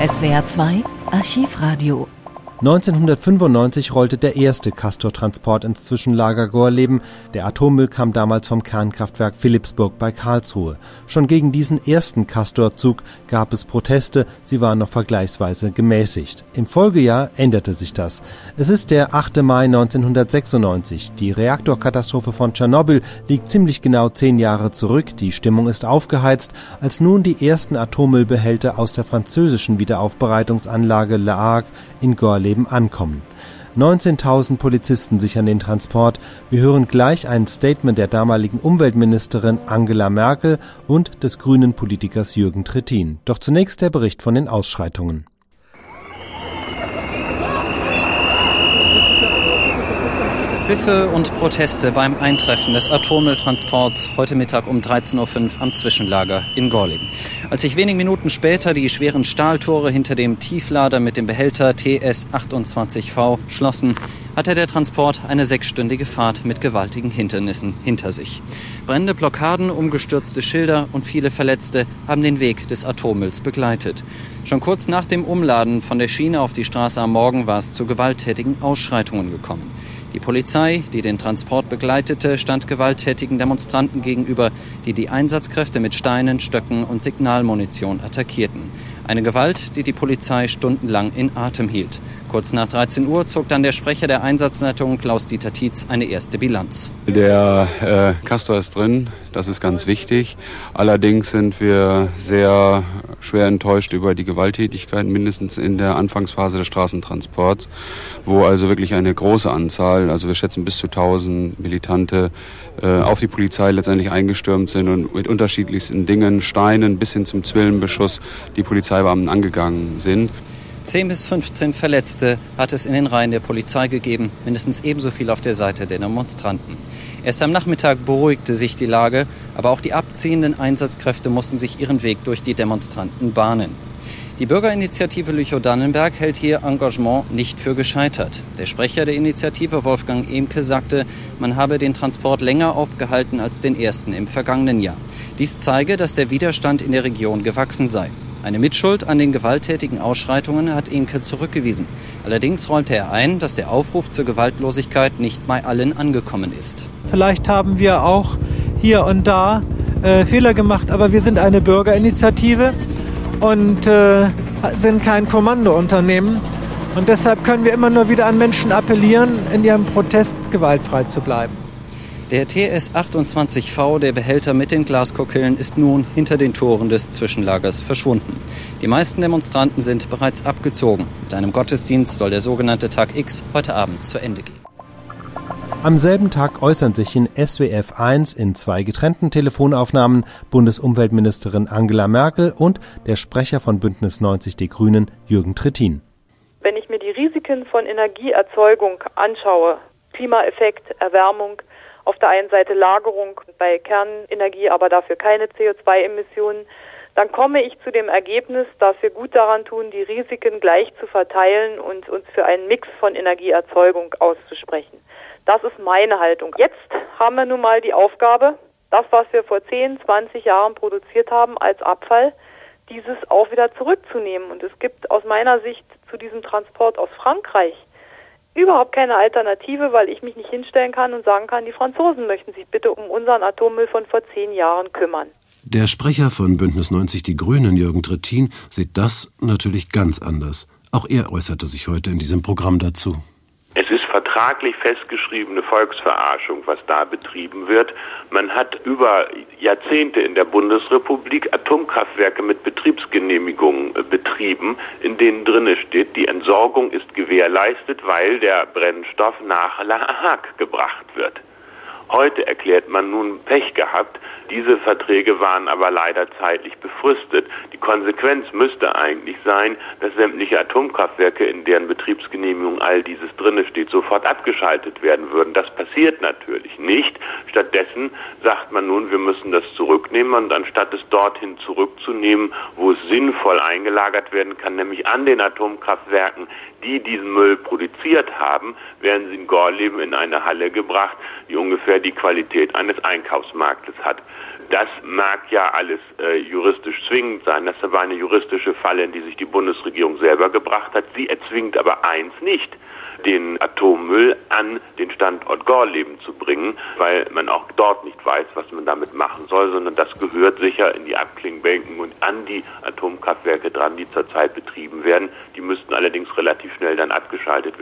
SWR 2 Archivradio 1995 rollte der erste Castor-Transport ins Zwischenlager Gorleben. Der Atommüll kam damals vom Kernkraftwerk Philipsburg bei Karlsruhe. Schon gegen diesen ersten Castor-Zug gab es Proteste, sie waren noch vergleichsweise gemäßigt. Im Folgejahr änderte sich das. Es ist der 8. Mai 1996. Die Reaktorkatastrophe von Tschernobyl liegt ziemlich genau zehn Jahre zurück. Die Stimmung ist aufgeheizt, als nun die ersten Atommüllbehälter aus der französischen Wiederaufbereitungsanlage Le Hague in Gorleben ankommen. 19.000 Polizisten sichern den Transport. Wir hören gleich ein Statement der damaligen Umweltministerin Angela Merkel und des grünen Politikers Jürgen Trittin. Doch zunächst der Bericht von den Ausschreitungen. Pfiffe und Proteste beim Eintreffen des Atommülltransports heute Mittag um 13.05 Uhr am Zwischenlager in Gorleben. Als sich wenige Minuten später die schweren Stahltore hinter dem Tieflader mit dem Behälter TS28V schlossen, hatte der Transport eine sechsstündige Fahrt mit gewaltigen Hindernissen hinter sich. Brennende Blockaden, umgestürzte Schilder und viele Verletzte haben den Weg des Atommülls begleitet. Schon kurz nach dem Umladen von der Schiene auf die Straße am Morgen war es zu gewalttätigen Ausschreitungen gekommen. Die Polizei, die den Transport begleitete, stand gewalttätigen Demonstranten gegenüber, die die Einsatzkräfte mit Steinen, Stöcken und Signalmunition attackierten. Eine Gewalt, die die Polizei stundenlang in Atem hielt. Kurz nach 13 Uhr zog dann der Sprecher der Einsatzleitung Klaus-Dieter Tietz eine erste Bilanz. Der äh, Castor ist drin, das ist ganz wichtig. Allerdings sind wir sehr schwer enttäuscht über die Gewalttätigkeit, mindestens in der Anfangsphase des Straßentransports, wo also wirklich eine große Anzahl, also wir schätzen bis zu 1000 Militante, äh, auf die Polizei letztendlich eingestürmt sind und mit unterschiedlichsten Dingen, Steinen bis hin zum Zwillenbeschuss die Polizeibeamten angegangen sind. 10 bis 15 Verletzte hat es in den Reihen der Polizei gegeben, mindestens ebenso viel auf der Seite der Demonstranten. Erst am Nachmittag beruhigte sich die Lage, aber auch die abziehenden Einsatzkräfte mussten sich ihren Weg durch die Demonstranten bahnen. Die Bürgerinitiative Lüchow-Dannenberg hält hier Engagement nicht für gescheitert. Der Sprecher der Initiative, Wolfgang Emke, sagte, man habe den Transport länger aufgehalten als den ersten im vergangenen Jahr. Dies zeige, dass der Widerstand in der Region gewachsen sei. Eine Mitschuld an den gewalttätigen Ausschreitungen hat Inke zurückgewiesen. Allerdings räumte er ein, dass der Aufruf zur Gewaltlosigkeit nicht bei allen angekommen ist. Vielleicht haben wir auch hier und da äh, Fehler gemacht, aber wir sind eine Bürgerinitiative und äh, sind kein Kommandounternehmen. Und deshalb können wir immer nur wieder an Menschen appellieren, in ihrem Protest gewaltfrei zu bleiben. Der TS-28V, der Behälter mit den Glaskokillen, ist nun hinter den Toren des Zwischenlagers verschwunden. Die meisten Demonstranten sind bereits abgezogen. Mit einem Gottesdienst soll der sogenannte Tag X heute Abend zu Ende gehen. Am selben Tag äußern sich in SWF 1 in zwei getrennten Telefonaufnahmen Bundesumweltministerin Angela Merkel und der Sprecher von Bündnis 90 Die Grünen Jürgen Trittin. Wenn ich mir die Risiken von Energieerzeugung anschaue, Klimaeffekt, Erwärmung, auf der einen Seite Lagerung bei Kernenergie, aber dafür keine CO2-Emissionen, dann komme ich zu dem Ergebnis, dass wir gut daran tun, die Risiken gleich zu verteilen und uns für einen Mix von Energieerzeugung auszusprechen. Das ist meine Haltung. Jetzt haben wir nun mal die Aufgabe, das, was wir vor 10, 20 Jahren produziert haben als Abfall, dieses auch wieder zurückzunehmen. Und es gibt aus meiner Sicht zu diesem Transport aus Frankreich überhaupt keine Alternative, weil ich mich nicht hinstellen kann und sagen kann, die Franzosen möchten sich bitte um unseren Atommüll von vor zehn Jahren kümmern. Der Sprecher von Bündnis 90 Die Grünen, Jürgen Trittin, sieht das natürlich ganz anders. Auch er äußerte sich heute in diesem Programm dazu. Vertraglich festgeschriebene Volksverarschung, was da betrieben wird. Man hat über Jahrzehnte in der Bundesrepublik Atomkraftwerke mit Betriebsgenehmigungen äh, betrieben, in denen drinne steht, die Entsorgung ist gewährleistet, weil der Brennstoff nach La Hague gebracht wird. Heute erklärt man nun Pech gehabt. Diese Verträge waren aber leider zeitlich befristet. Die Konsequenz müsste eigentlich sein, dass sämtliche Atomkraftwerke, in deren Betriebsgenehmigung all dieses drinne steht, sofort abgeschaltet werden würden. Das passiert natürlich nicht. Stattdessen sagt man nun, wir müssen das zurücknehmen und anstatt es dorthin zurückzunehmen, wo es sinnvoll eingelagert werden kann, nämlich an den Atomkraftwerken, die diesen Müll produziert haben, werden sie in Gorleben in eine Halle gebracht, die ungefähr die Qualität eines Einkaufsmarktes hat. Das mag ja alles äh, juristisch zwingend sein. Das war eine juristische Falle, in die sich die Bundesregierung selber gebracht hat. Sie erzwingt aber eins nicht den Atommüll an den Standort Gorleben zu bringen, weil man auch dort nicht weiß, was man damit machen soll, sondern das gehört sicher in die Abklingbänken und an die Atomkraftwerke dran, die zurzeit betrieben werden. Die müssten allerdings relativ schnell dann abgeschaltet werden.